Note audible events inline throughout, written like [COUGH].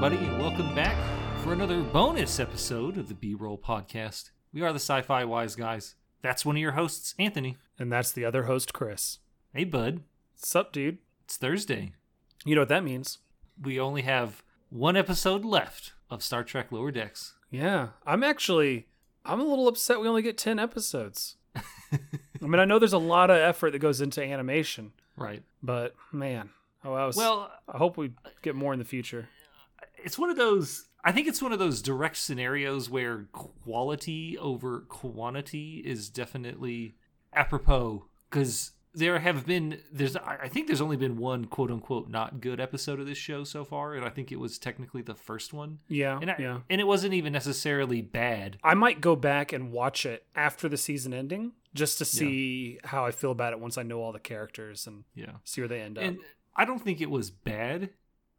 Everybody, and welcome back for another bonus episode of the B Roll Podcast. We are the Sci Fi Wise Guys. That's one of your hosts, Anthony. And that's the other host, Chris. Hey, bud. Sup, dude? It's Thursday. You know what that means? We only have one episode left of Star Trek Lower Decks. Yeah. I'm actually I'm a little upset we only get 10 episodes. [LAUGHS] I mean, I know there's a lot of effort that goes into animation, Right. but man, oh, I was Well, I hope we get more in the future. It's one of those i think it's one of those direct scenarios where quality over quantity is definitely apropos because there have been there's i think there's only been one quote unquote not good episode of this show so far and i think it was technically the first one Yeah. and I, yeah. and it wasn't even necessarily bad I might go back and watch it after the season ending just to see how I feel about it once I know all the characters and yeah see where they end up. and i don't think it was bad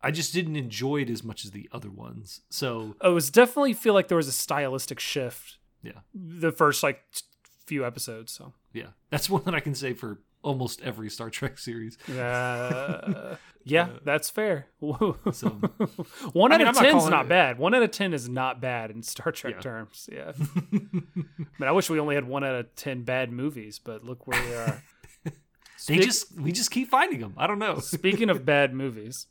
i just didn't enjoy it as much as the other ones so it was definitely feel like there was a stylistic shift yeah the first like few episodes, so yeah that's one that i can say for almost every star trek series [LAUGHS] [LAUGHS] Uh, yeah, that's fair. [LAUGHS] So- one I out mean, of I'm not not it- bad. One out of ten is not bad in Star Trek Yeah. terms. Yeah. I mean, I wish we only had one out of ten bad movies, but look where we are. They just we just keep finding them. I don't know. Speaking of bad movies,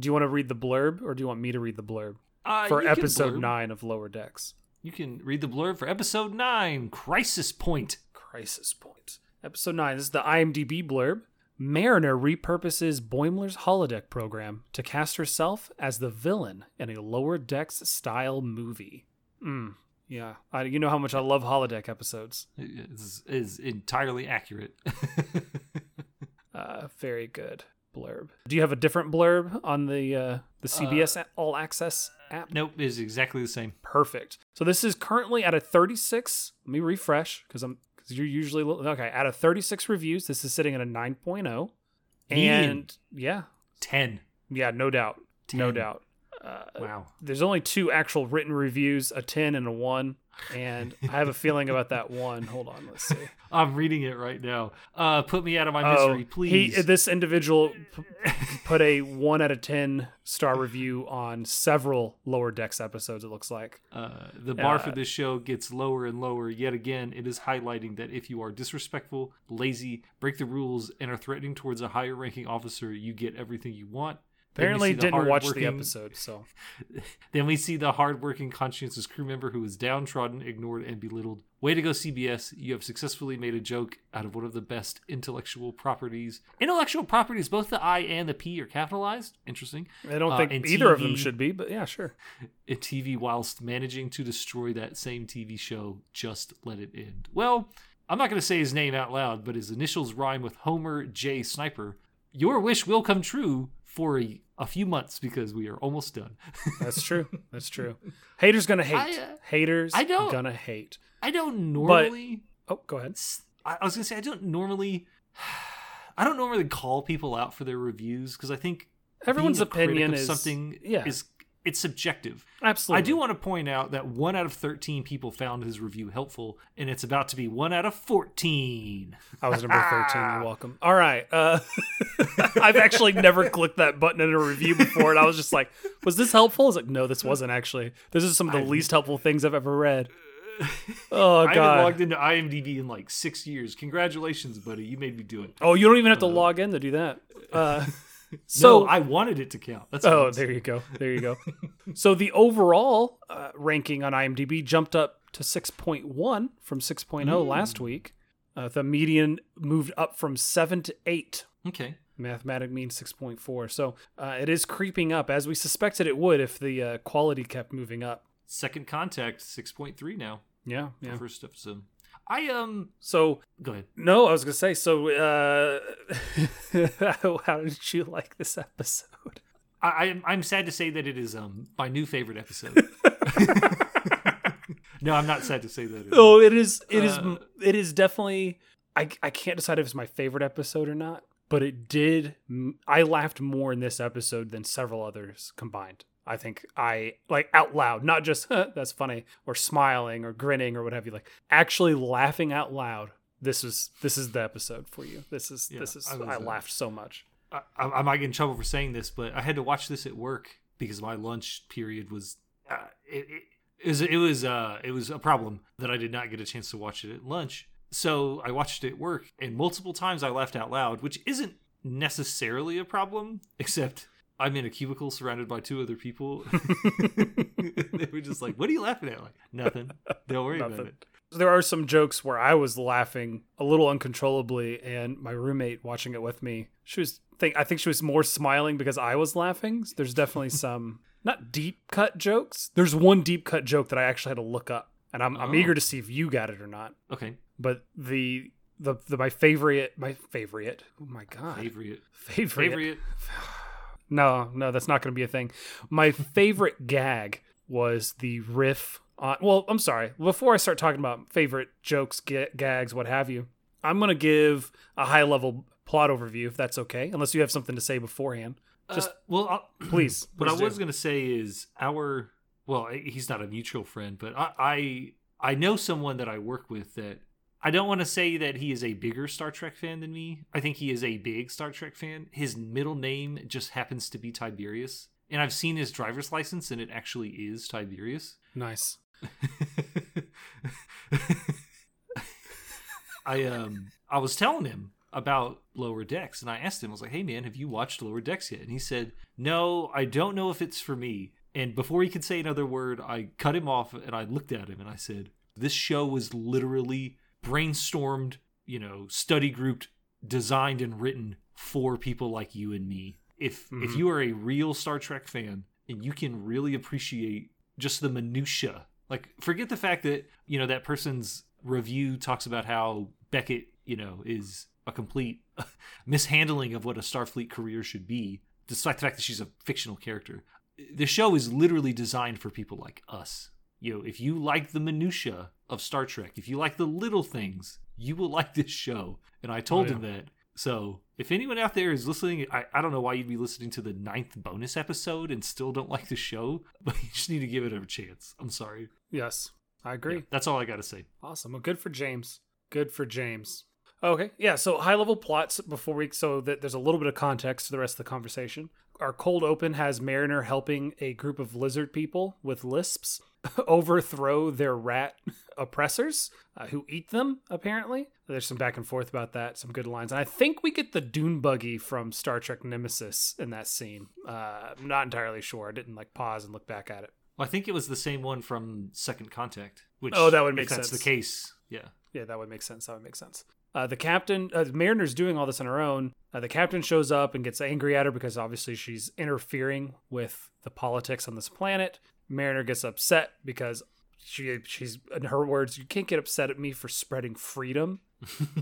do you want to read the blurb or do you want me to read the blurb Uh, for episode nine of Lower Decks? You can read the blurb for episode nine, Crisis Point. Crisis Point. Episode 9. This is the IMDb blurb. Mariner repurposes Boimler's holodeck program to cast herself as the villain in a lower decks style movie. Mm, yeah. I, you know how much I love holodeck episodes. Is is entirely accurate. [LAUGHS] Uh, very good blurb. Do you have a different blurb on the uh, the CBS a- All Access app? nope, is exactly the same. Perfect. So this is currently at a 36. Let me refresh because I'm because you're usually okay. Out of 36 reviews, this is sitting at a 9.0. Median. And yeah, Ten. yeah, no doubt, no doubt. Uh, Wow. there's only two actual written reviews, a 10 and a 1, and I have a feeling about that one. Hold on, let's see. [LAUGHS] I'm reading it right now. Uh, put me out of my Oh, misery, please. He, this individual p- [LAUGHS] put a 1 out of 10 star review on several lower decks episodes it looks like. Uh, the bar Uh, for this show gets lower and lower. Yet again, it is highlighting that if you are disrespectful, lazy, break the rules, and are threatening towards a higher ranking officer, you get everything you want. Apparently didn't watch the episode, so [LAUGHS] Then we see the hardworking, conscientious crew member who is downtrodden, ignored, and belittled. Way to go, CBS. You have successfully made a joke out of one of the best intellectual properties. Intellectual properties, both the I and the P are capitalized. Interesting. I don't Uh, think either of them should be, but yeah, sure. [LAUGHS] A TV, whilst managing to destroy that same TV show, just let it end. Well, I'm not going to say his name out loud, but his initials rhyme with Homer J. Sniper. Your wish will come true for a, a few months because we are almost done. [LAUGHS] That's true. That's true. Haters gonna hate. I, uh, Haters I don't- gonna hate. I don't normally. Oh, go ahead. I I was gonna say I don't normally. [SIGHS] I don't normally call people out for their reviews because I think Everyone's being a critic opinion is something yeah. is it's subjective. Absolutely. I do want to point out that one out of thirteen people found his review helpful, and it's about to be one out of fourteen. I was number thirteen. You're [LAUGHS] welcome. All right. Uh, [LAUGHS] I've actually never clicked that button in a review before, and I was just like, "Was this helpful?" I was like, "No, this wasn't actually. This is some of the least helpful things I've ever read." [LAUGHS] Oh I haven't god. logged into IMDb in like six years. Congratulations, buddy! You made me do it. Oh, you don't even have to log in to do that. Uh, so So I wanted it to count. That's Oh, there you go. There you go. so the overall uh, ranking on IMDb jumped up to 6.1 from 6.0 last week. Uh, the median moved up from 7 to 8. Okay. Mathematic means 6.4. So uh, it is creeping up as we suspected it would if the uh, quality kept moving up. Second contact, six point three now. Yeah, yeah. First episode. I um. So Go ahead. no, I was gonna say. So uh, [LAUGHS] how did you like this episode? I, I'm I'm sad to say that it is um my new favorite episode. [LAUGHS] no, I'm not sad to say that. it is. Oh, it is. It is. Uh, It is definitely. I I can't decide if it's my favorite episode or not, but it did. I laughed more in this episode than several others combined. I think I like out loud, not just "Huh, that's funny or smiling or grinning or what have you. Like actually laughing out loud. This is this is the episode for you. This is Yeah, this is. I I, laughed so much. I, I might get in trouble for saying this, but I had to watch this at work because my lunch period was uh, it, it, it was it was uh it was a problem that I did not get a chance to watch it at lunch. So I watched it at work, and multiple times I laughed out loud, which isn't necessarily a problem, [LAUGHS] except I'm in a cubicle surrounded by two other people. [LAUGHS] they were just like, "What are you laughing at?" Like, nothing. Don't worry about it. There are some jokes where I was laughing a little uncontrollably, and my roommate watching it with me, she was think I think she was more smiling because I was laughing. There's definitely [LAUGHS] some not deep cut jokes. There's one deep cut joke that I actually had to look up, and I'm I'm Oh. eager to see if you got it or not. Okay, But the the, the my favorite my favorite oh my god favorite, favorite favorite. [SIGHS] no no that's not going to be a thing my favorite gag was the riff on well i'm sorry before i start talking about favorite jokes ga- gags what have you i'm going to give a high level plot overview if that's okay unless you have something to say beforehand Just- Uh, well, I'll, [CLEARS THROAT] [CLEARS THROAT] please what I do. was gonna say is our well, he's not a mutual friend, but I I, I know someone that I work with that I don't want to say that he is a bigger Star Trek fan than me. I think he is a big Star Trek fan. His middle name just happens to be Tiberius, and I've seen his driver's license, and it actually is Tiberius. nice [LAUGHS] I um I was telling him about Lower Decks, and I asked him, I was like, "Hey man, have you watched Lower Decks yet?" And he said, "No, I don't know if it's for me." And before he could say another word, I cut him off and I looked at him and I said, "This show was literally brainstormed, you know, study grouped, designed and written for people like you and me. If if Mhm. you are a real Star Trek fan and you can really appreciate just the minutia, like forget the fact that you know that person's review talks about how Beckett, you know, is a complete [LAUGHS] mishandling of what a Starfleet career should be, despite the fact that she's a fictional character. The show is literally designed for people like us. You know, if you like the minutia of Star Trek, if you like the little things, you will [LAUGHS] like this show. And I told Oh, him that. So if anyone out there is listening, I, I don't know why you'd be listening to the ninth bonus episode and still don't like the show, [LAUGHS] but you just need to give it a chance. I'm sorry. yes i agree Yeah, that's all I got to say. Awesome. Well, good for James. Good for James. Okay. Yeah. So high level plots before we, so that there's a little bit of context to the rest of the conversation. Our cold open has Mariner helping a group of lizard people with lisps [LAUGHS] overthrow their rat [LAUGHS] oppressors uh, who eat them, apparently. There's some back and forth about that, some good lines. And I think we get the dune buggy from Star Trek Nemesis in that scene. Uh, I'm not entirely sure. I didn't like pause and look back at it. Well, I think it was the same one from Second Contact. Which, Oh, that would make if make that's sense. the case. Yeah. Yeah, that would make sense. That would make sense. Uh, the captain, uh, Mariner's doing all this on her own. Uh, the captain shows up and gets angry at her because obviously she's interfering with the politics on this planet. Mariner gets upset because she, she's, in her words, you can't get upset at me for spreading freedom,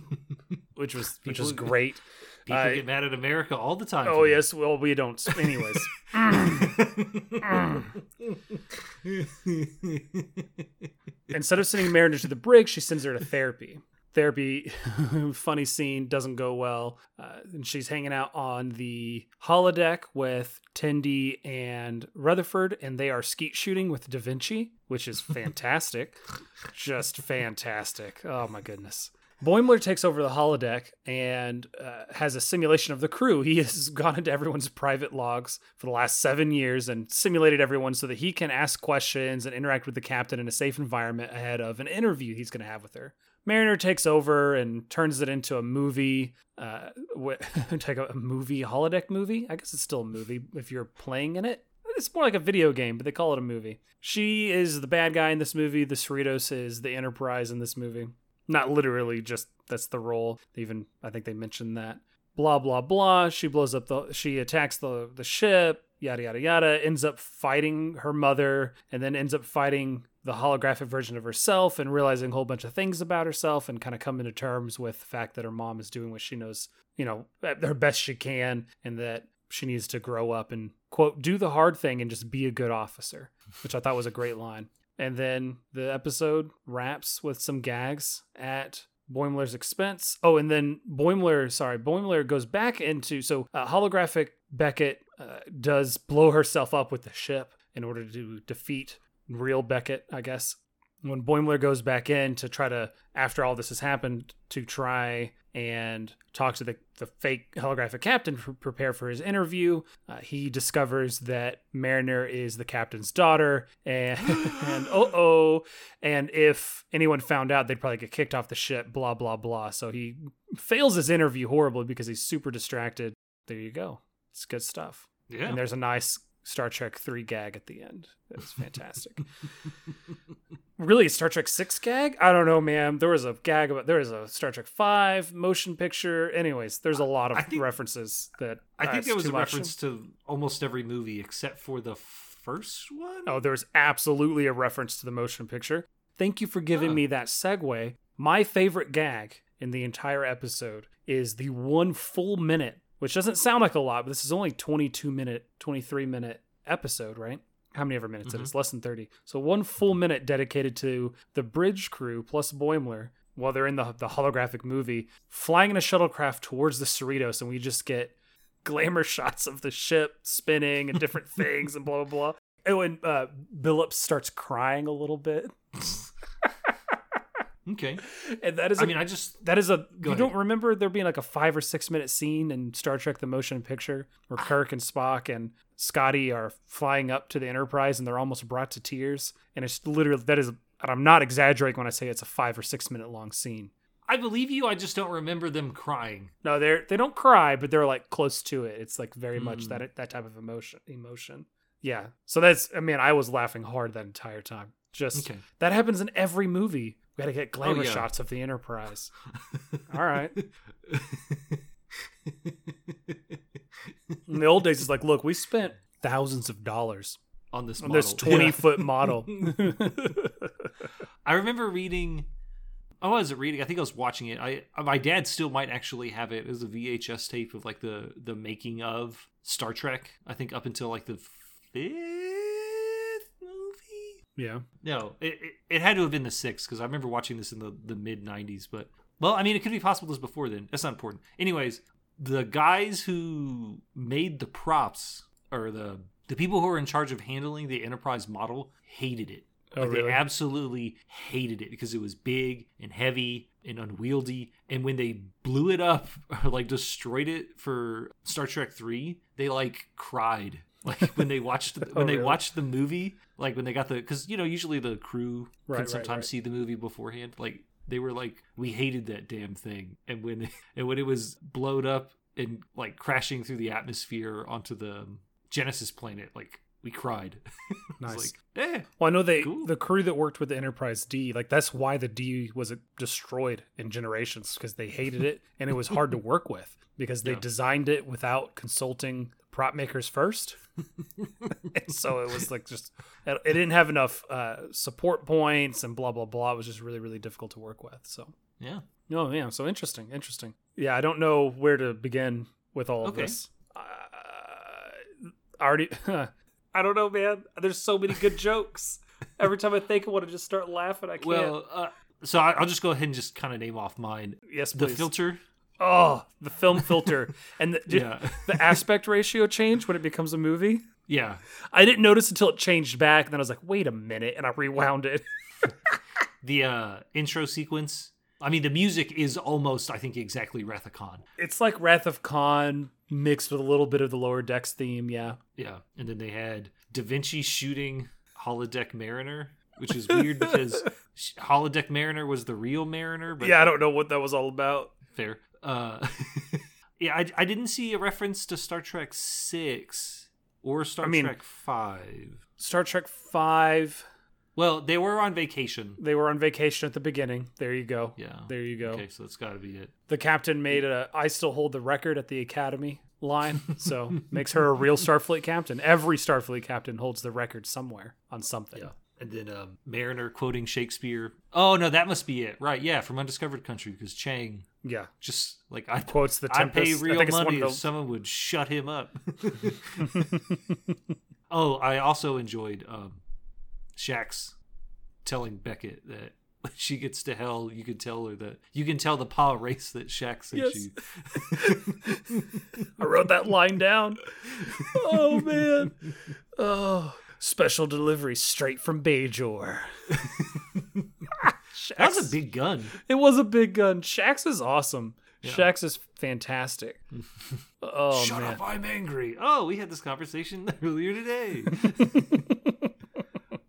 [LAUGHS] which was, which was great. People Uh, get mad at America all the time. Oh yes, well we don't. Anyways, [LAUGHS] [LAUGHS] instead of sending Mariner to the brig, she sends her to therapy. Therapy, [LAUGHS] funny scene, doesn't go well. Uh, and she's hanging out on the holodeck with Tendi and Rutherford, and they are skeet shooting with Da Vinci, which is fantastic. [LAUGHS] Just fantastic. Oh my goodness. Boimler takes over the holodeck and uh, has a simulation of the crew. He has [LAUGHS] gone into everyone's private logs for the last seven years and simulated everyone so that he can ask questions and interact with the captain in a safe environment ahead of an interview he's going to have with her. Mariner takes over and turns it into a movie, uh, [LAUGHS] a, a movie holodeck movie. I guess it's still a movie if you're playing in it. It's more like a video game, but they call it a movie. She is the bad guy in this movie. The Cerritos is the Enterprise in this movie not literally just that's the role. Even i think they mentioned that. Blah blah blah. She blows up the she attacks the the ship yada yada yada ends up fighting her mother and then ends up fighting the holographic version of herself and realizing a whole bunch of things about herself and kind of coming to terms with the fact that her mom is doing what she knows you know her best she can and that she needs to grow up and quote do the hard thing and just be a good officer which i thought was a great line and then the episode wraps with some gags at Boimler's expense. Oh, and then Boimler, sorry, Boimler goes back into so uh, holographic Beckett uh, does blow herself up with the ship in order to defeat real Beckett, I guess. When Boimler goes back in to try to, after all this has happened, to try and talk to the, the fake holographic captain to prepare for his interview. Uh, he discovers that Mariner is the captain's daughter, and, [LAUGHS] and [LAUGHS] oh oh, and if anyone found out, they'd probably get kicked off the ship. Blah blah blah. So he fails his interview horribly because he's super distracted. There you go. It's good stuff. Yeah. And there's a nice Star Trek 3 gag at the end. It's fantastic. [LAUGHS] really, Star Trek 6 gag? I don't know, man. There was a gag about there was a Star Trek 5 motion picture. Anyways, there's a lot of think- references that I think uh, there was a much. reference to almost every movie except for the first one. Oh, there's absolutely a reference to the motion picture. Thank you for giving Huh. me that segue. My favorite gag in the entire episode is the one full minute, which doesn't sound like a lot, but this is only 22 minute, 23 minute episode, right? How many ever minutes it is? Less than 30. So one full minute dedicated to the bridge crew plus Boimler while they're in the, the holographic movie, flying in a shuttlecraft towards the Cerritos, and we just get glamour [LAUGHS] shots of the ship spinning and different [LAUGHS] things and blah blah blah. And when uh, Billups starts crying a little bit, [LAUGHS] Okay. and that is, a, I mean, I just that is a. You ahead. don't remember there being like a five or six minute scene in Star Trek: The Motion Picture where Kirk and Spock and Scotty are flying up to the Enterprise and they're almost brought to tears, and it's literally that is. And I'm not exaggerating when I say it's a five or six minute long scene. I believe you. I just don't remember them crying. No, they're they don't cry, but they're like close to it. It's like very much Hmm. that that type of emotion. Emotion. Yeah. So that's. I mean, I was laughing hard that entire time. Just Okay. that happens in every movie. We got to get glamour Oh, yeah. shots of the Enterprise. [LAUGHS] All right. [LAUGHS] In the old days, it's like, look, we spent thousands of dollars on this on model. this twenty Yeah. foot model. [LAUGHS] I remember reading. I wasn't reading. I think I was watching it. I my dad still might actually have it as a VHS tape of like the the making of Star Trek. I think up until like the fifth movie. yeah. No, it, it, it had to have been the sixth because I remember watching this in the, the mid 90s. But, well, I mean, it could be possible this before then. That's not important. Anyways, the guys who made the props or the the people who were in charge of handling the Enterprise model hated it. Oh, Like, really? They absolutely hated it because it was big and heavy and unwieldy. And when they blew it up or [LAUGHS] like destroyed it for Star Trek Three, they like cried. [LAUGHS] Like when they watched [LAUGHS] oh, when Oh, they really? watched the movie, like when they got the because you know usually the crew Right, can right, sometimes right. see the movie beforehand. Like they were like, we hated that damn thing, and when [LAUGHS] and when it was blowed up and like crashing through the atmosphere onto the Genesis planet, like we cried. [LAUGHS] Nice. like, eh. Well, I know they Cool. the crew that worked with the Enterprise D, like that's why the D was destroyed in Generations because they hated it and it was hard to work with because they Yeah. designed it without consulting prop makers first. [LAUGHS] and so it was like just it didn't have enough uh, support points and blah blah blah. It was just really really difficult to work with. So Yeah. no, yeah, so interesting, interesting. Yeah, I don't know where to begin with all of this. Uh, I already, [LAUGHS] I don't know, man. There's so many good jokes. Every time I think I want to just start laughing, I can't. Well, uh, so I, I'll just go ahead and just kind of name off mine. yes, The filter. Oh, the film filter and the, [LAUGHS] Yeah. the aspect ratio change when it becomes a movie. Yeah. I didn't notice until it changed back, and then I was like, "Wait a minute!" and I rewound it. [LAUGHS] The uh, intro sequence. I mean, the music is almost, I think, exactly Wrath of Khan. It's like Wrath of Khan mixed with a little bit of the Lower Decks theme. Yeah, Yeah. And then they had Da Vinci shooting Holodeck Mariner, which is weird because [LAUGHS] Holodeck Mariner was the real Mariner, but yeah. I don't know what that was all about. fair. Uh, [LAUGHS] yeah, I, I didn't see a reference to Star Trek 6 or Star I mean- Trek 5. Star Trek Five. Well, they were on vacation. They were on vacation at the beginning. There you go. Yeah. There you go. Okay, so that's got to be it. The captain made a I still hold the record at the academy line. [LAUGHS] So makes her a real Starfleet captain. Every Starfleet captain holds the record somewhere on something. Yeah. And then um, Mariner quoting Shakespeare. Oh, no, that must be it. Right. Yeah. From Undiscovered Country because Chang Yeah. just like I Quotes the pay Tempest. I real think money if someone would shut him up. [LAUGHS] [LAUGHS] oh, I also enjoyed um, Shaxs telling Beckett that when [LAUGHS] she gets to hell, you can tell her that you can tell the Pah-wraiths that Shaxs sent Yes. you. I wrote that line down. Oh man. Oh, special delivery straight from Bajor. [LAUGHS] That was a big gun. It was a big gun. Shaxs is awesome. Shaxs is fantastic. [LAUGHS] Oh Shut man. up! I'm angry. Oh, we had this conversation [LAUGHS] earlier today.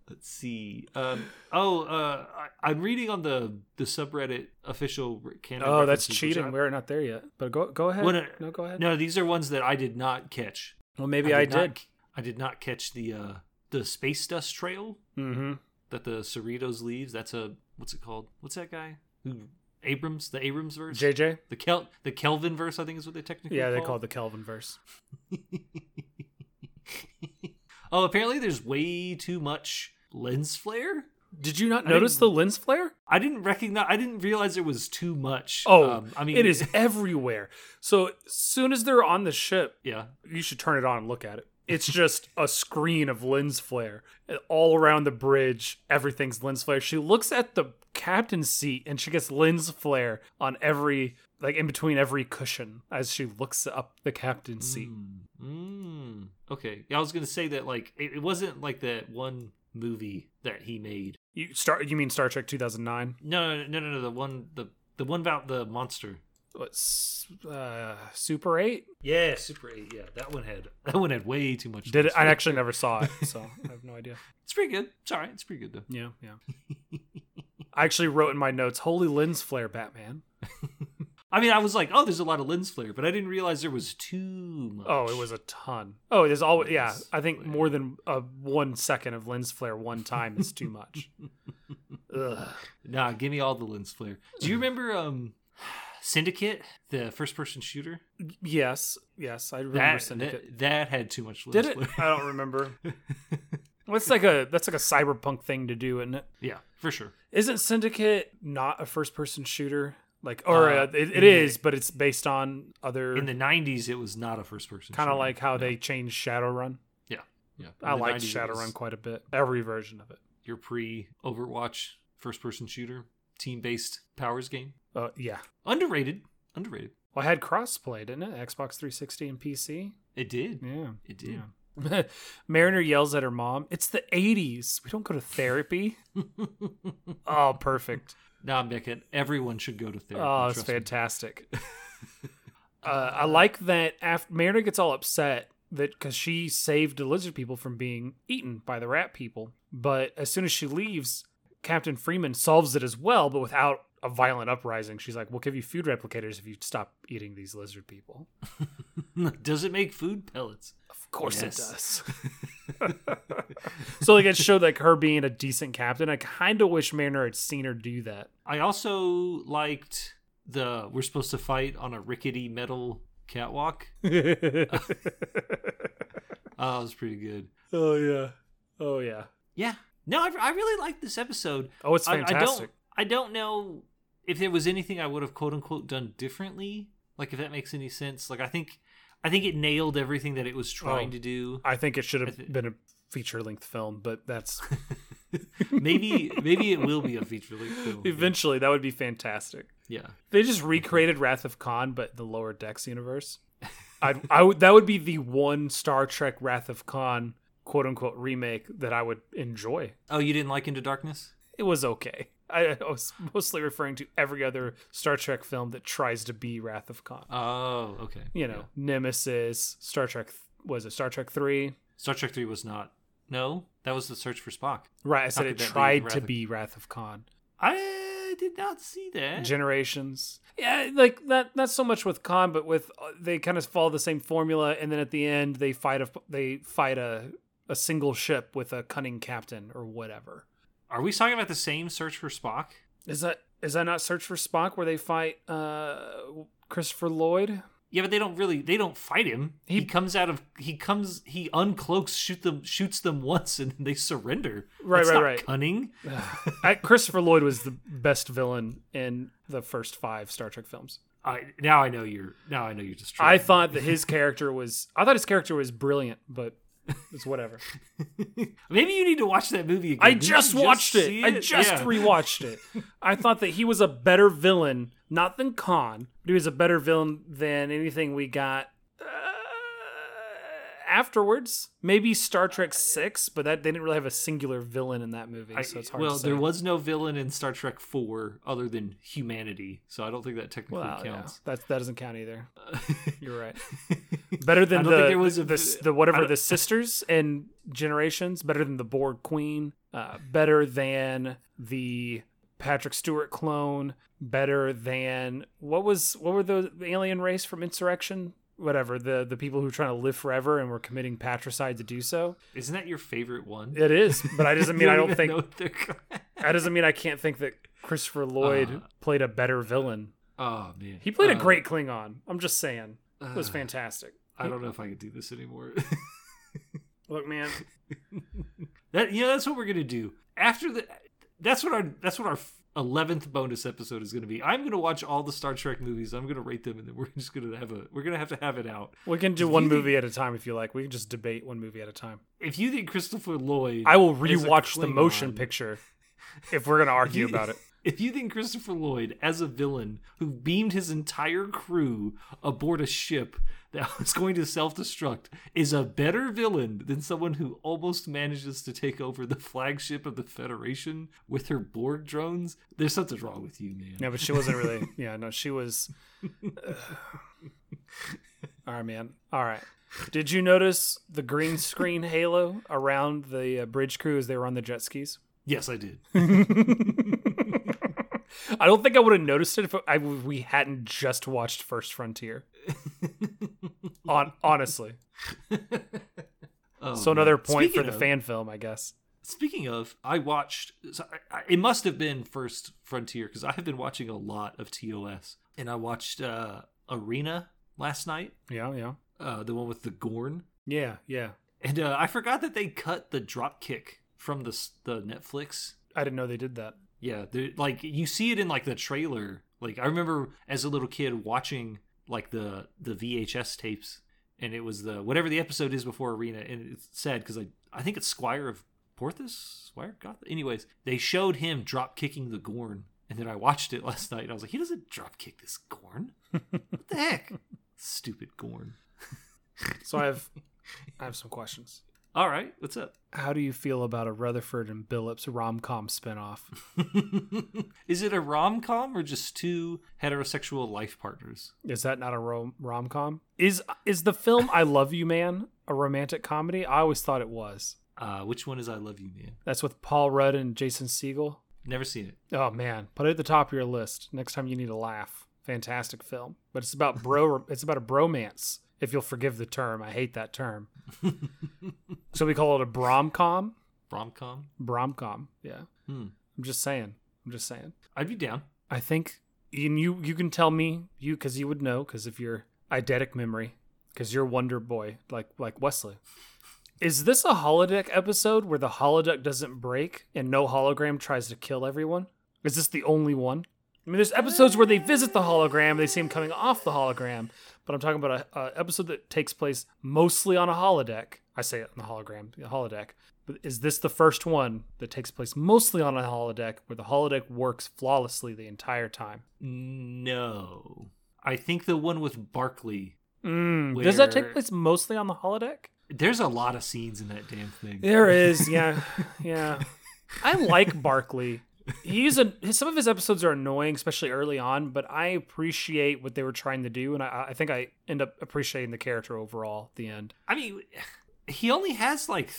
Let's see. Um, oh, uh, I, I'm reading on the the subreddit official canon. oh, that's cheating. I- We're not there yet. But go go ahead. No- go ahead. no, these are ones that I did not catch. Well, maybe I, not- did. I did not catch the uh, the space dust trail Mm-hmm. that the Cerritos leaves. That's a what's it called? What's that guy? Who Abrams? The Abrams verse? JJ. the Kel the Kelvin verse, I think is what they technically Yeah, they call it. it the Kelvin verse. [LAUGHS] oh, apparently there's way too much lens flare. Did you not I notice the lens flare? I didn't recognize. I didn't realize it was too much. Oh, Um, I mean, it is [LAUGHS] everywhere. So as soon as they're on the ship, Yeah, you should turn it on and look at it. It's just a screen of lens flare all around the bridge. Everything's lens flare. She looks at the captain's seat and she gets lens flare on every, like in between every cushion as she looks up the captain's seat. Mm, mm. Okay. I was gonna say that like it, it wasn't like that one movie that he made. You start. You mean Star Trek 2009? No, no, no, no, no. The one, the the one about the monster. What's uh, Super Eight? Yeah, Super Eight. Yeah, that one had that one had way too much. Did it? I actually never saw it, [LAUGHS] so I have no idea. It's pretty good. It's all right. It's pretty good though. Yeah, yeah. [LAUGHS] I actually wrote in my notes, "Holy lens flare, Batman." [LAUGHS] I mean, I was like, oh, there's a lot of lens flare, but I didn't realize there was too much. Oh, it was a ton. Oh, there's always yeah. I think flare. more than uh, one second of lens flare one time is too much. Ugh. Nah, give me all the lens flare. Do you [SIGHS] remember um Syndicate, the first person shooter? Yes, yes, I remember That, Syndicate. that that had too much Did it? I don't remember. [LAUGHS] That's like a that's like a cyberpunk thing to do, isn't it? yeah, for sure. Isn't Syndicate not a first person shooter? Like, or Uh, uh, it, it the- but it's based on other In the '90s, it was not a first person. kind of like how No. they changed Shadowrun. yeah yeah. In I liked 90s, it Shadowrun quite a bit. Every version of it. Your pre Overwatch first person shooter team based powers game. Uh, yeah. Underrated. Underrated. Well, I had crossplay, didn't it? Xbox 360 and PC. It did. Yeah. It did. Yeah. [LAUGHS] Mariner yells at her mom. It's the 80s. We don't go to therapy. [LAUGHS] oh, perfect. Nah, Beckett. Everyone should go to therapy. Oh, it's fantastic. [LAUGHS] uh, I like that after Mariner gets all upset that because she saved the lizard people from being eaten by the rat people. But as soon as she leaves, Captain Freeman solves it as well, but without a violent uprising. She's like, "We'll give you food replicators if you stop eating these lizard people." [LAUGHS] Does it make food pellets? Of course Yes. it does. [LAUGHS] [LAUGHS] so like it showed like her being a decent captain. I kind of wish Mariner had seen her do that. I also liked the we're supposed to fight on a rickety metal catwalk. Oh, that was pretty good. oh yeah. Oh yeah. Yeah. No, I, I really liked this episode. Oh, it's I, I fantastic. don't. I don't know if there was anything I would have quote unquote done differently. Like if that makes any sense. Like I think, I think it nailed everything that it was trying Oh. to do. I think it should have thi- been a feature length film, but that's [LAUGHS] maybe, maybe it will be a feature length film. [LAUGHS] eventually that would be fantastic. Yeah. They just recreated Wrath of Khan, but the Lower Decks universe. I'd, I would that would be the one Star Trek Wrath of Khan quote unquote remake that I would enjoy. Oh, you didn't like Into Darkness? It was okay. I, I was [LAUGHS] mostly referring to every other Star Trek film that tries to be Wrath of Khan. Oh, okay. you know, Nemesis, Star Trek. Was it Star Trek three? Star Trek Three was not. No, that was the Search for Spock. Right, I said it that be tried to of- be Wrath of Khan. I did not see that. Generations. Yeah, like not not so much with Khan, but with uh, they kind of follow the same formula, and then at the end they fight a they fight a a single ship with a cunning captain or whatever. Are we talking about the same Search for Spock? Is that is that not Search for Spock where they fight uh Christopher Lloyd? Yeah, but they don't really. They don't fight him. He, He- comes out of. He comes. He uncloaks, shoot them, shoots them [LAUGHS] once, and they surrender. Right, That's right, right. Cunning. [LAUGHS] I, Christopher Lloyd was the best villain in the first five Star Trek films. I now I know you're. Now I know you're just. I thought that [LAUGHS] his character was. I thought his character was brilliant, but it's whatever. [LAUGHS] Maybe you need to watch that movie again. I Didn't just watched it. see I just Yeah. rewatched it. [LAUGHS] I thought that he was a better villain, not than Khan, but he was a better villain than anything we got afterwards. Maybe Star Trek Six, but that they didn't really have a singular villain in that movie, so it's hard well, to say. there was no villain in Star Trek Four other than humanity, so I don't think that technically well, yeah, counts. that that doesn't count either. [LAUGHS] You're right. Better than I don't the think there was a the, the whatever the sisters and generations. Better than the Borg Queen. Uh, better than the Patrick Stewart clone. Better than what was what were the alien race from Insurrection? Whatever the the people who are trying to live forever and were committing patricide to do so. Isn't that your favorite one? It is, but I [LAUGHS] doesn't mean I don't think know what they're called. [LAUGHS] that doesn't mean I can't think that Christopher Lloyd Uh, played a better villain. Oh man, He played a Uh, great Klingon. I'm just saying, it was uh, fantastic. I don't know if I could do this anymore. [LAUGHS] Look, man, that you know that's what we're gonna do after the. That's what our that's what our eleventh bonus episode is gonna be. I'm gonna watch all the Star Trek movies. I'm gonna rate them, and then we're [LAUGHS] just gonna have a we're gonna have to have it out. we can do If one you think- movie at a time if you like. We can just debate one movie at a time. If you think Christopher Lloyd, I will rewatch the motion picture if we're gonna argue you- about it. [LAUGHS] If you think Christopher Lloyd, as a villain who beamed his entire crew aboard a ship that [LAUGHS] was going to self destruct, is a better villain than someone who almost manages to take over the flagship of the Federation with her Borg drones, there's something wrong with you, man. Yeah, but she wasn't really. [LAUGHS] Yeah, no, she was. All right, man. All right. Did you notice the green screen halo around the uh, bridge crew as they were on the jet skis? Yes, I did. [LAUGHS] I don't think I would have noticed it if I, we hadn't just watched First Frontier. On honestly, [LAUGHS] Oh, so man. another point Speaking for the of- fan film, I guess. Speaking of, I watched. So I, I, it must have been First Frontier because I have been watching a lot of TOS, and I watched uh, Arena last night, Yeah, yeah, uh, the one with the Gorn, yeah, yeah. and uh, I forgot that they cut the drop kick from the the Netflix. I didn't know they did that. Yeah, like you see it in like the trailer. Like I remember as a little kid watching like the the VHS tapes, and it was the whatever the episode is before Arena, and it's sad because I I think it's Squire of Porthos, Squire Goth. Anyways, they showed him drop kicking the Gorn, and then I watched it [LAUGHS] last night, and I was like, he doesn't drop kick this Gorn. what the heck? [LAUGHS] Stupid Gorn. [LAUGHS] So I have, I have some questions. All right, what's up? How do you feel about a Rutherford and Billups rom com spinoff? [LAUGHS] is it a rom com or just two heterosexual life partners? Is that not a rom com? Is is the film I Love You Man a romantic comedy? I always thought it was. Uh, which one is I Love You Man? That's with Paul Rudd and Jason Segel. Never seen it. Oh man, put it at the top of your list next time you need a laugh. Fantastic film, but it's about bro. it's about a bromance. If you'll forgive the term, I hate that term. [LAUGHS] so we call it a bromcom. Bromcom. Bromcom. Yeah. Hmm. I'm just saying. I'm just saying. I'd be down. I think and you you can tell me you because you would know because of your eidetic memory because you're Wonder Boy like like Wesley. Is this a holodeck episode where the holodeck doesn't break and no hologram tries to kill everyone? Is this the only one? I mean, there's episodes where they visit the hologram, they see him coming off the hologram, but I'm talking about a, a episode that takes place mostly on a holodeck. I say it on the hologram, the holodeck. But is this the first one that takes place mostly on a holodeck where the holodeck works flawlessly the entire time? No. I think the one with Barkley. Mm, does that take place mostly on the holodeck? There's a lot of scenes in that damn thing. There is, yeah, [LAUGHS] yeah. I like Barkley. He's a his, some of his episodes are annoying, especially early on, but I appreciate what they were trying to do, and I, I think I end up appreciating the character overall at the end. I mean, he only has like,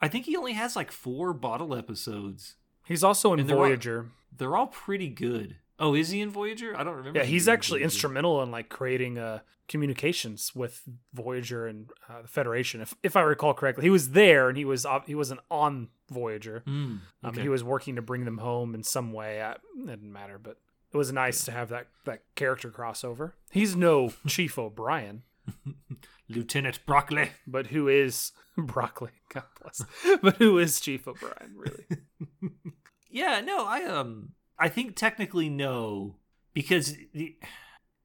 I think he only has like four bottle episodes. He's also in And they're all- Voyager. They're all pretty good. Oh, is he in Voyager? I don't remember. Yeah, he's actually Voyager. instrumental in like creating uh, communications with Voyager and uh, the Federation, if if I recall correctly. He was there, and he was ob- he wasn't on Voyager. Mm, Um. He was working to bring them home in some way. I, it didn't matter, but it was nice to have that that character crossover. He's no [LAUGHS] Chief O'Brien, [LAUGHS] Lieutenant Broccoli. but who is [LAUGHS] Broccoli? God bless. But who is Chief O'Brien? Really? Yeah, no, I um, I think technically no, because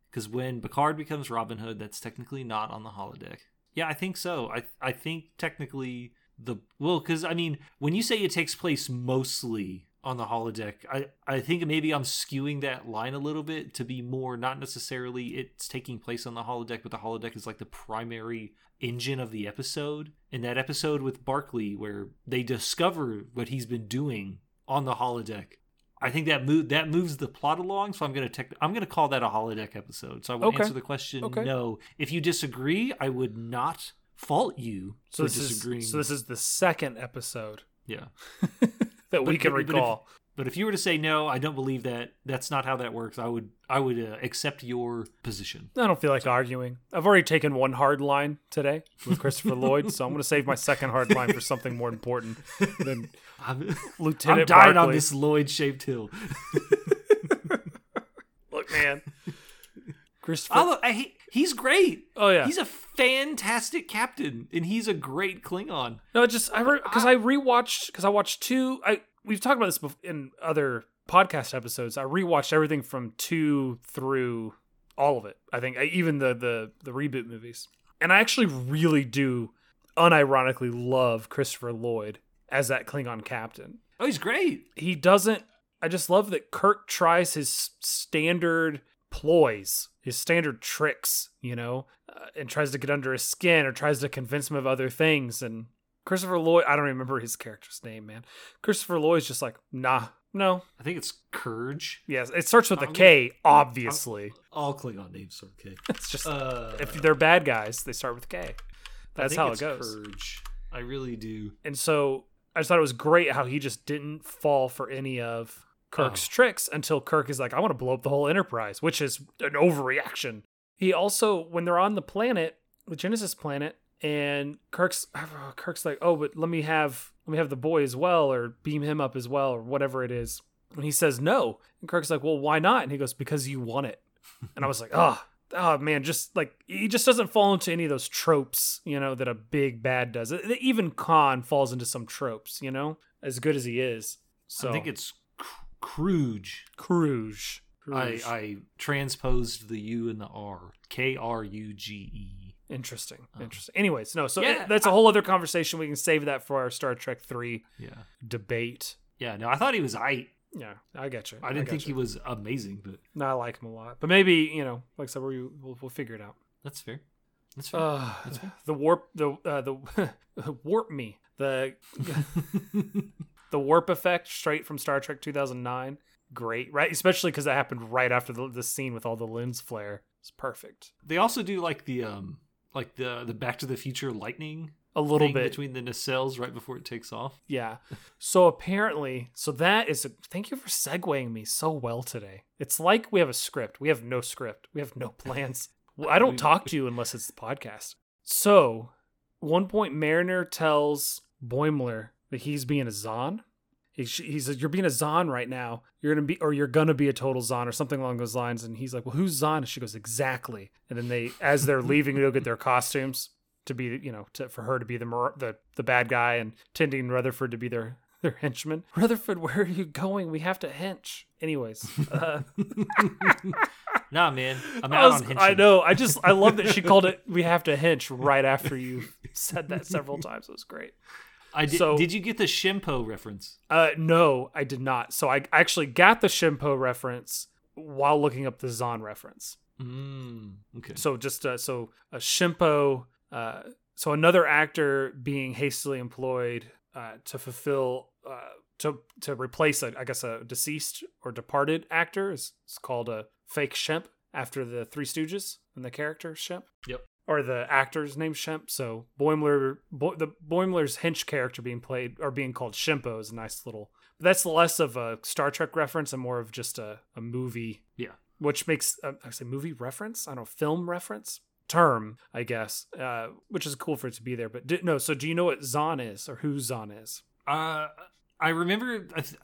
because when Picard becomes Robin Hood, that's technically not on the holodeck. Yeah, I think so. I I think technically the well, because I mean, when you say it takes place mostly on the holodeck. I I think maybe I'm skewing that line a little bit to be more not necessarily it's taking place on the holodeck, but the holodeck is like the primary engine of the episode. In that episode with Barkley, where they discover what he's been doing on the holodeck. I think that move that moves the plot along, so I'm gonna tech, I'm gonna call that a holodeck episode. So I would Okay. answer the question Okay. no. If you disagree, I would not fault you So for this is so this is the second episode yeah. [LAUGHS] that we can but- but if- recall. But if you were to say no, I don't believe that. That's not how that works. I would I would uh, accept your position. I don't feel like arguing. I've already taken one hard line today with Christopher [LAUGHS] Lloyd, so I'm going to save my second hard line for something more important than [LAUGHS] I'm, Lieutenant I'm dying on this Lloyd shaped hill. [LAUGHS] Look, man. Christopher. I look, I, he, he's great. oh yeah. He's a fantastic captain, and he's a great Klingon. No, just I because I rewatched because I watched two. I we've talked about this in other podcast episodes. I rewatched everything from two through all of it. I think even the the the reboot movies, and I actually really do unironically love Christopher Lloyd as that Klingon captain. Oh, he's great. He doesn't. I just love that Kirk tries his standard ploys, his standard tricks, you know, uh, and tries to get under his skin or tries to convince him of other things. And Christopher Lloyd, I don't remember his character's name, man. Christopher Lloyd's just like, nah, no. I think it's Kurge. Yes, it starts with a I'm- K, obviously. All Klingon names are okay. [LAUGHS] It's just Uh, if they're bad guys, they start with K. That's how it it's goes. Kurge. I really do. And so I just thought it was great how he just didn't fall for any of Kirk's Oh. tricks until Kirk is like, I want to blow up the whole Enterprise, which is an overreaction. He also, when they're on the planet, the Genesis planet, and Kirk's [SIGHS] Kirk's like, oh, but let me have let me have the boy as well, or beam him up as well, or whatever it is. And he says no, and Kirk's like, well, why not? And he goes, because you want it. [LAUGHS] And I was like, oh, oh man, just like he just doesn't fall into any of those tropes, you know, that a big bad does. Even Khan falls into some tropes, you know, as good as he is. So I think it's Kruge. Cruise. I, I transposed the U and the R. K R U G E. Interesting. Oh. Interesting. Anyways, no, so Yeah, that's a whole other conversation. We can save that for our Star Trek 3 Yeah. debate. Yeah, no, I thought he was I. Yeah, I get you. I didn't get think you. he was amazing, but No, I like him a lot. But maybe, you know, like I said, we, we'll, we'll figure it out. that's fair. That's fair. Uh, That's fair. the warp, the, uh, the, [LAUGHS] warp me. The, [LAUGHS] the warp effect straight from Star Trek 2009. Great, right? Especially because that happened right after the, the scene with all the lens flare. It's perfect. they also do like the um like the the Back to the Future lightning A little bit. between the nacelles right before it takes off. Yeah. So apparently, so that is. Thank you for segueing me so well today. It's like we have a script. We have no script. We have no plans. I don't talk [LAUGHS] to you unless it's the podcast. So, one point, Mariner tells Boimler that he's being a Xon. He, he says, "You're being a Xon right now. You're gonna be, or you're gonna be a total Xon, or something along those lines." And he's like, "Well, who's Xon?" And she goes, "Exactly." And then they, as they're [LAUGHS] leaving to go get their costumes to be, you know, to, for her to be the the the bad guy, and Tendi and Rutherford to be their their henchman. [LAUGHS] Rutherford, where are you going? We have to hench. Anyways, uh, [LAUGHS] nah, man, I'm I, out was- on henching. I know. I just I love that she called it. We have to hench right after you said that several times. It was great. I did. So- did you get the Shimpo reference? Uh, no, I did not. So I actually got the Shimpo reference while looking up the Xon reference. Mm, okay. So just uh, so a Shimpo, uh, so another actor being hastily employed uh, to fulfill uh, to to replace a, I guess a deceased or departed actor is, is called a fake Shemp after the Three Stooges and the character Shemp. Yep. Or the actor's name Shemp. So Boimler, Bo- the Boimler's hench character being played or being called Shimpo is a nice little. But that's less of a Star Trek reference and more of just a, a movie Yeah. which makes uh, I say movie reference. I don't know film reference term, I guess, uh, which is cool for it to be there. But di- no, so do you know what Xon is or who Xon is? Uh, I remember. I th-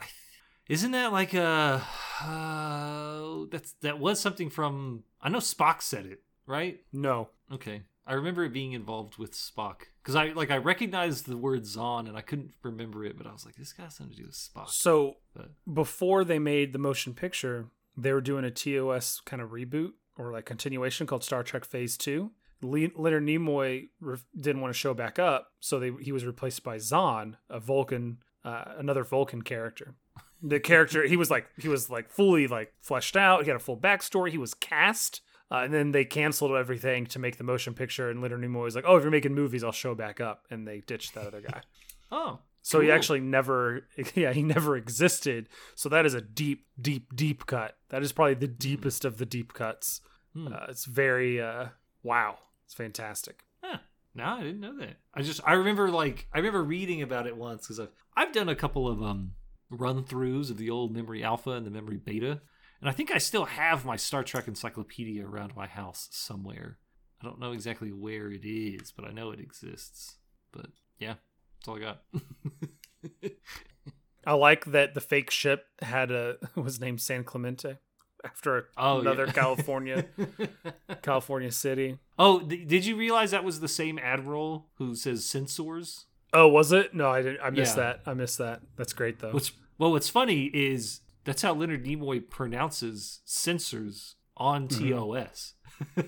isn't that like a? Uh, that's that was something from. I know Spock said it, right? No, Okay, I remember it being involved with Spock because I like I recognized the word Xon and I couldn't remember it, but I was like, this got something to do with Spock. so But before they made the motion picture, they were doing a TOS kind of reboot or like continuation called Star Trek Phase Two. Le- Leonard Nimoy re- didn't want to show back up, so they, he was replaced by Xon, a Vulcan, uh, another Vulcan character. the character he was like he was like fully like fleshed out. He had a full backstory. He was cast. Uh, and then they canceled everything to make the motion picture. And Leonard Nimoy was like, "Oh, if you're making movies, I'll show back up." And they ditched that other guy. [LAUGHS] Oh, So he actually never, [LAUGHS] yeah, he never existed. So that is a deep, deep, deep cut. That is probably the deepest of the deep cuts. Hmm. Uh, it's very, uh, wow, it's fantastic. Huh. No, I didn't know that. I just I remember like I remember reading about it once because I've I've done a couple of um run throughs of the old Memory Alpha and the Memory Beta, and I think I still have my Star Trek encyclopedia around my house somewhere. I don't know exactly where it is, but I know it exists. But yeah, that's all I got. [LAUGHS] I like that the fake ship had a [LAUGHS] was named San Clemente after oh, another yeah. California [LAUGHS] California city. oh, th- did you realize that was the same admiral who says censors? Oh, was it? No, I didn't. I missed Yeah. that. I missed that. That's great though. What's well, what's funny is that's how Leonard Nimoy pronounces sensors on mm-hmm. TOS.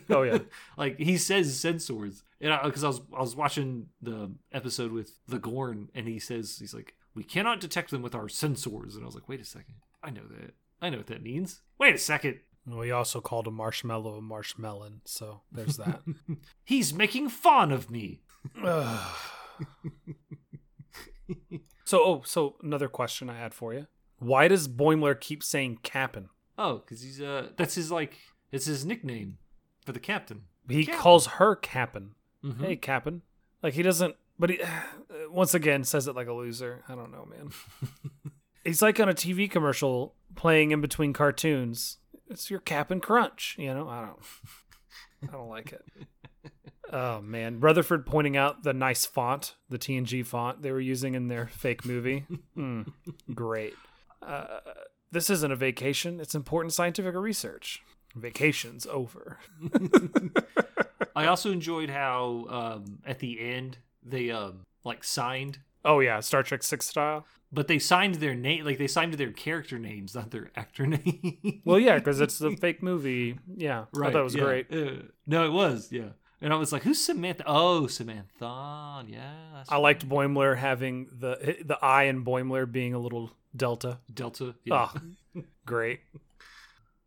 Oh, yeah. [LAUGHS] like he says sensors, and because I, was I was watching the episode with the Gorn, and he says he's like, we cannot detect them with our sensors, and I was like, wait a second, I know that, I know what that means. Wait a second, We also called a marshmallow a marshmallow, so there's that. [LAUGHS] he's making fun of me. [SIGHS] so, oh, so another question I had for you: Why does Boimler keep saying Cap'n? Oh, because he's uh, that's his like, it's his nickname for the captain. He Cap'n. calls her Cap'n. Mhm. Hey, Cap'n. Like he doesn't, but he [SIGHS] once again says it like a loser. I don't know, man. [LAUGHS] He's like on a TV commercial playing in between cartoons. It's your Cap'n Crunch, you know. I don't, I don't like it. [LAUGHS] Oh man, Rutherford pointing out the nice font, the TNG font they were using in their fake movie. [LAUGHS] Mm, great. Uh, this isn't a vacation; it's important scientific research. Vacation's over. [LAUGHS] I also enjoyed how um, at the end they um, like signed, Oh yeah, Star Trek Six style. but they signed their name, like they signed their character names, not their actor [LAUGHS] name. Well, yeah, because it's the fake movie. Yeah, I thought it was yeah. great. Uh, no, it was, yeah. And I was like, "Who's Samantha?" Oh, Samantha. Yeah, I liked Boimler having the the I in Boimler being a little delta. Delta. Yeah. Oh, great.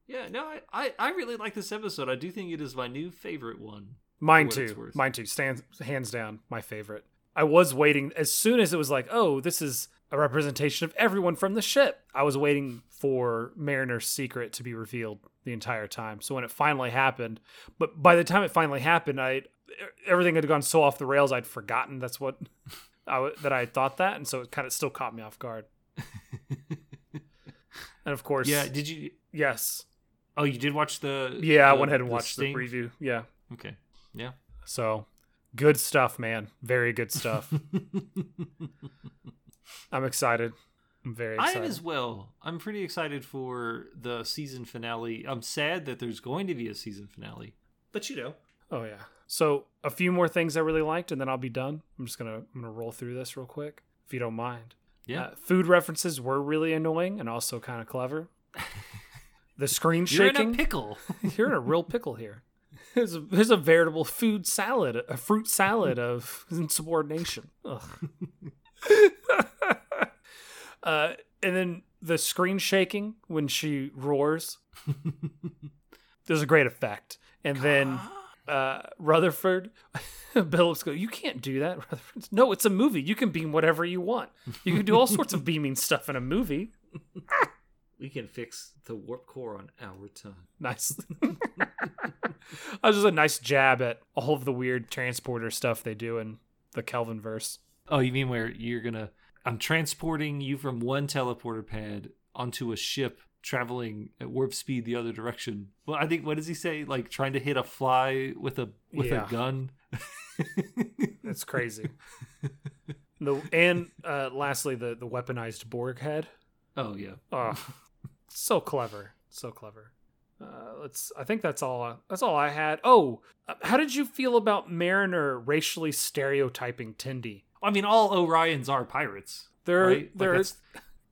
Yeah. No, I, I I really like this episode. I do think it is my new favorite one. Mine too. Mine too. Stands hands down my favorite. I was waiting as soon as it was like, oh, this is a representation of everyone from the ship. I was waiting for Mariner's secret to be revealed the entire time. So when it finally happened, but by the time it finally happened, I everything had gone so off the rails, I'd forgotten that's what I that I had thought that, and so it kind of still caught me off guard. [LAUGHS] and of course, Yeah. Did you? yes, Oh, you did watch the? yeah, I went ahead and the watched the preview. Yeah, Okay. Yeah. so good stuff, man. Very good stuff. [LAUGHS] I'm excited. I'm very I excited. am as well. I'm pretty excited for the season finale. I'm sad that there's going to be a season finale, but you know, oh yeah. So a few more things I really liked, and then I'll be done. I'm just gonna I'm gonna roll through this real quick, if you don't mind. yeah. Uh, food references were really annoying and also kind of clever. [LAUGHS] The screen You're in a pickle. [LAUGHS] You're in a real pickle here. There's a, there's a veritable food salad, a fruit salad [LAUGHS] of insubordination. Ugh. [LAUGHS] uh, and then the screen shaking when she roars. [LAUGHS] There's a great effect. And then uh, Rutherford, [LAUGHS] Billups go, You can't do that, Rutherford. No, it's a movie. You can beam whatever you want. You can do all sorts of beaming stuff in a movie. we can fix the warp core on our time. Nice. that was just a nice jab at all of the weird transporter stuff they do in the Kelvin verse. Oh, you mean where you're gonna? I'm transporting you from one teleporter pad onto a ship traveling at warp speed the other direction. Well, I think what does he say? Like trying to hit a fly with a with Yeah. a gun. [LAUGHS] That's crazy. [LAUGHS] the and uh, lastly, the the weaponized Borg head. oh yeah. Oh, so clever, so clever. Uh, let's. I think that's all. That's all I had. Oh, uh, how did you feel about Mariner racially stereotyping Tendi? I mean, all Orions are pirates. They're right? They're like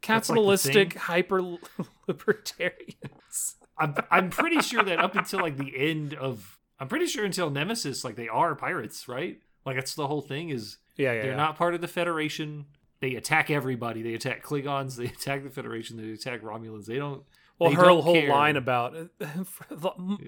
capitalistic, thing. hyper [LAUGHS] libertarians. I'm I'm pretty sure that up until like the end of I'm pretty sure until Nemesis, like they are pirates, right? Like that's the whole thing is Yeah, yeah. they're yeah. not part of the Federation. they attack everybody. They attack Klingons. They [LAUGHS] attack the Federation. They attack Romulans. They don't. Well, they her don't whole care. line about [LAUGHS]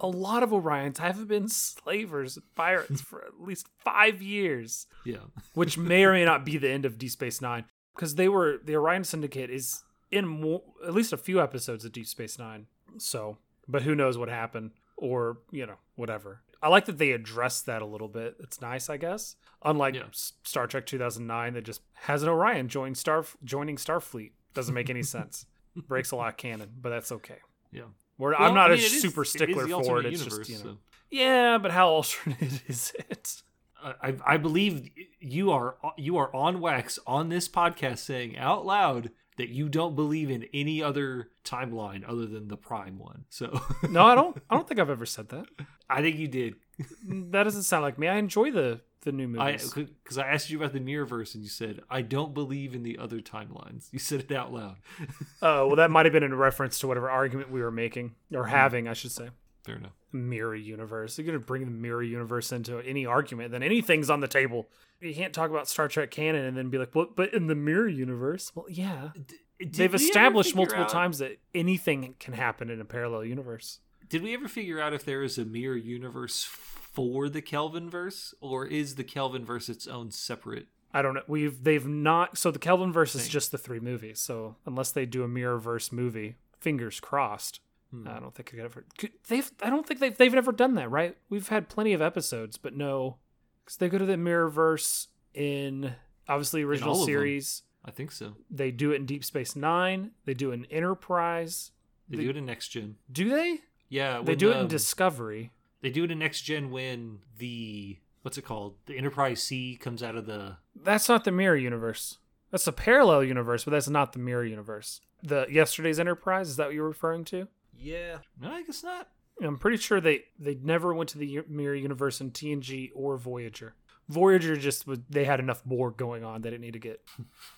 a lot of Orions haven't been slavers, and pirates for at least five years, Yeah. [LAUGHS] which may or may not be the end of Deep Space Nine, because they were the Orion Syndicate is in more, at least a few episodes of Deep Space Nine. So, but who knows what happened, or you know, whatever. I like that they addressed that a little bit. It's nice, I guess. Unlike Yeah. Star Trek 2009, that just has an Orion join Star joining Starfleet doesn't make any [LAUGHS] sense. Breaks a lot of canon, but that's okay. Yeah. We're, Well, I'm not I a mean, it is- super it is stickler the for it. It's universe, just you know. so. Yeah, but how [LAUGHS] alternate is it? I, I believe you are you are on wax on this podcast saying out loud that you don't believe in any other timeline other than the prime one. So No, I don't. [LAUGHS] I don't think I've ever said that. I think you did. That doesn't sound like me. I enjoy the the new I movies. because I asked you about the Mirrorverse and you said I don't believe in the other timelines. You said it out loud. [LAUGHS] Oh, well, that might have been in reference to whatever argument we were making or Hmm. having, I should say. Fair enough. Mirror universe. You're gonna bring the mirror universe into any argument, then anything's on the table. You can't talk about Star Trek canon and then be like, "Well, but in the mirror universe, well, yeah." Did They've established multiple out- times that anything can happen in a parallel universe. Did we ever figure out if there is a mirror universe for the Kelvin verse, or is the Kelvin verse its own separate? I don't know. We've they've not. So the Kelvin verse is just the three movies. So unless they do a mirror verse movie, fingers crossed. Hmm. I don't think they could ever. Could, they've. I don't think they've. They've never done that, right? We've had plenty of episodes, but no, because they go to the mirror verse in obviously original them. series. I think so. They do it in Deep Space Nine. They do it in Enterprise. They The- do it in next gen. Do they? Yeah, They do it in um, Discovery. They do it in next gen when the what's it called? The Enterprise C comes out of the. That's not the mirror universe. That's a parallel universe, but that's not the mirror universe. The yesterday's Enterprise is that what you're referring to? Yeah. No, I guess not. I'm pretty sure they they never went to the mirror universe in TNG or Voyager. Voyager just was they had enough Borg going on that it needed to get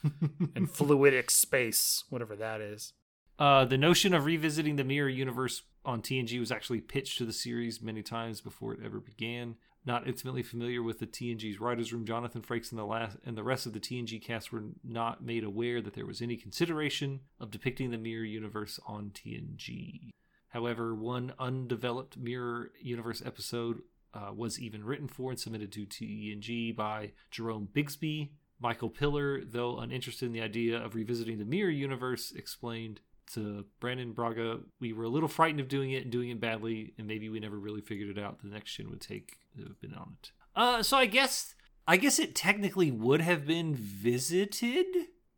[LAUGHS] in fluidic space, whatever that is. Uh, the notion of revisiting the mirror universe on TNG was actually pitched to the series many times before it ever began. Not intimately familiar with the TNG's writers' room, Jonathan Frakes and the last and the rest of the TNG cast were not made aware that there was any consideration of depicting the mirror universe on TNG. However, one undeveloped mirror universe episode uh, was even written for and submitted to TNG by Jerome Bixby. Michael Piller, though uninterested in the idea of revisiting the mirror universe, explained to Brannon Braga, we were a little frightened of doing it and doing it badly, and maybe we never really figured it out. The next gen would take have been on it. Uh, so I guess I guess it technically would have been visited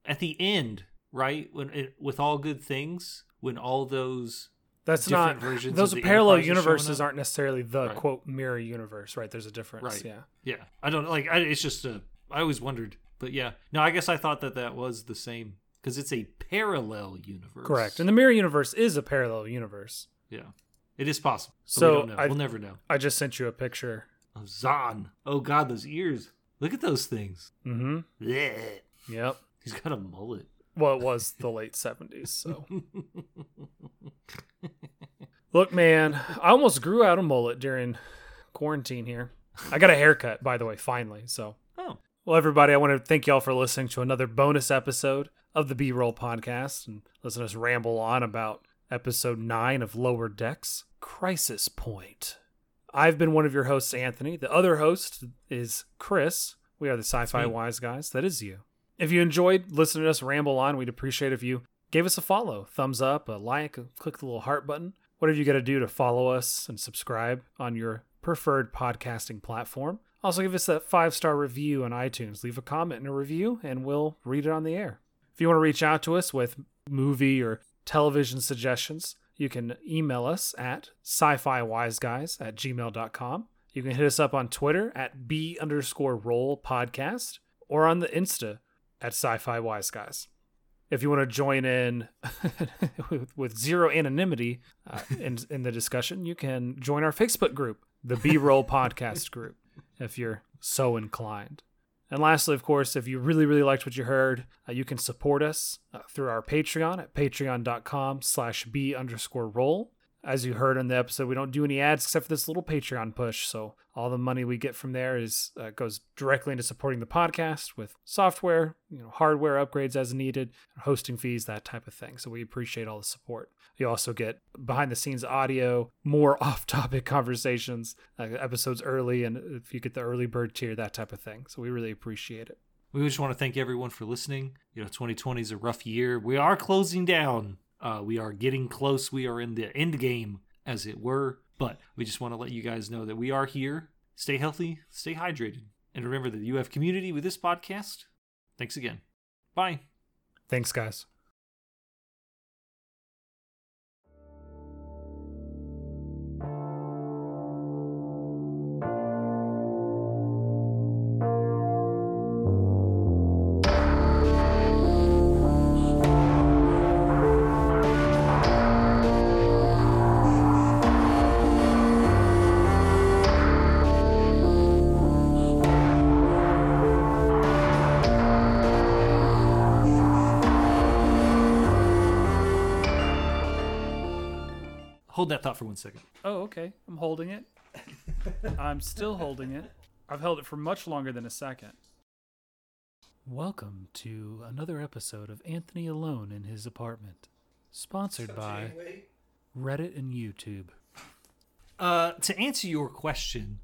at the end, right? When it, with all good things, when all those That's Different not versions those of the parallel universes aren't necessarily the Right. quote mirror universe, right? There's a difference. Right. Yeah. yeah, I don't like. I, it's just a. I always wondered, but yeah, no, I guess I thought that that was the same because it's a parallel universe. Correct. And the mirror universe is a parallel universe. yeah, it is possible. So we don't know. I- we'll never know. I just sent you a picture. Of Xon. Oh God, those ears. Look at those things. Mm-hmm. Blech. Yep. He's got a mullet. Well, it was the late 70s, so. [LAUGHS] Look, man, I almost grew out a mullet during quarantine here. I got a haircut, by the way, finally. So, oh, well, everybody, I want to thank y'all for listening to another bonus episode of the B Roll Podcast and listen to us ramble on about episode nine of Lower Decks Crisis Point. I've been one of your hosts, Anthony. The other host is Chris. We are the Sci Fi. Wise Guys. That is you. If you enjoyed listening to us ramble on, we'd appreciate if you gave us a follow, thumbs up, a like, click the little heart button, whatever you got to do to follow us and subscribe on your preferred podcasting platform. Also, give us that five star review on iTunes. Leave a comment and a review, and we'll read it on the air. If you want to reach out to us with movie or television suggestions, you can email us at sci fi wiseguys at gmail.com. You can hit us up on Twitter at B underscore roll podcast or on the Insta at sci fi wise guys. If you want to join in [LAUGHS] with, with zero anonymity uh, in, in the discussion, you can join our Facebook group, the B Roll Podcast Group, if you're so inclined. And lastly, of course, if you really, really liked what you heard, uh, you can support us uh, through our Patreon at patreon.com slash B underscore roll. As you heard in the episode, we don't do any ads except for this little Patreon push. So all the money we get from there is uh, goes directly into supporting the podcast with software, you know, hardware upgrades as needed, hosting fees, that type of thing. So we appreciate all the support. You also get behind the scenes audio, more [LAUGHS] off-topic conversations, uh, episodes early, and if you get the early bird tier, that type of thing. So we really appreciate it. We just want to thank everyone for listening. You know, 2020 is a rough year. We are closing down. Uh, we are getting close. We are in the end game, as it were. But we just want to let you guys know that we are here. Stay healthy, stay hydrated, and remember that you have community with this podcast. Thanks again. Bye. Thanks, guys. That thought for one second. Oh, okay. I'm holding it. [LAUGHS] I'm still holding it. I've held it for much longer than a second. Welcome to another episode of Anthony Alone in His Apartment, sponsored by Reddit and YouTube. Uh, to answer your question,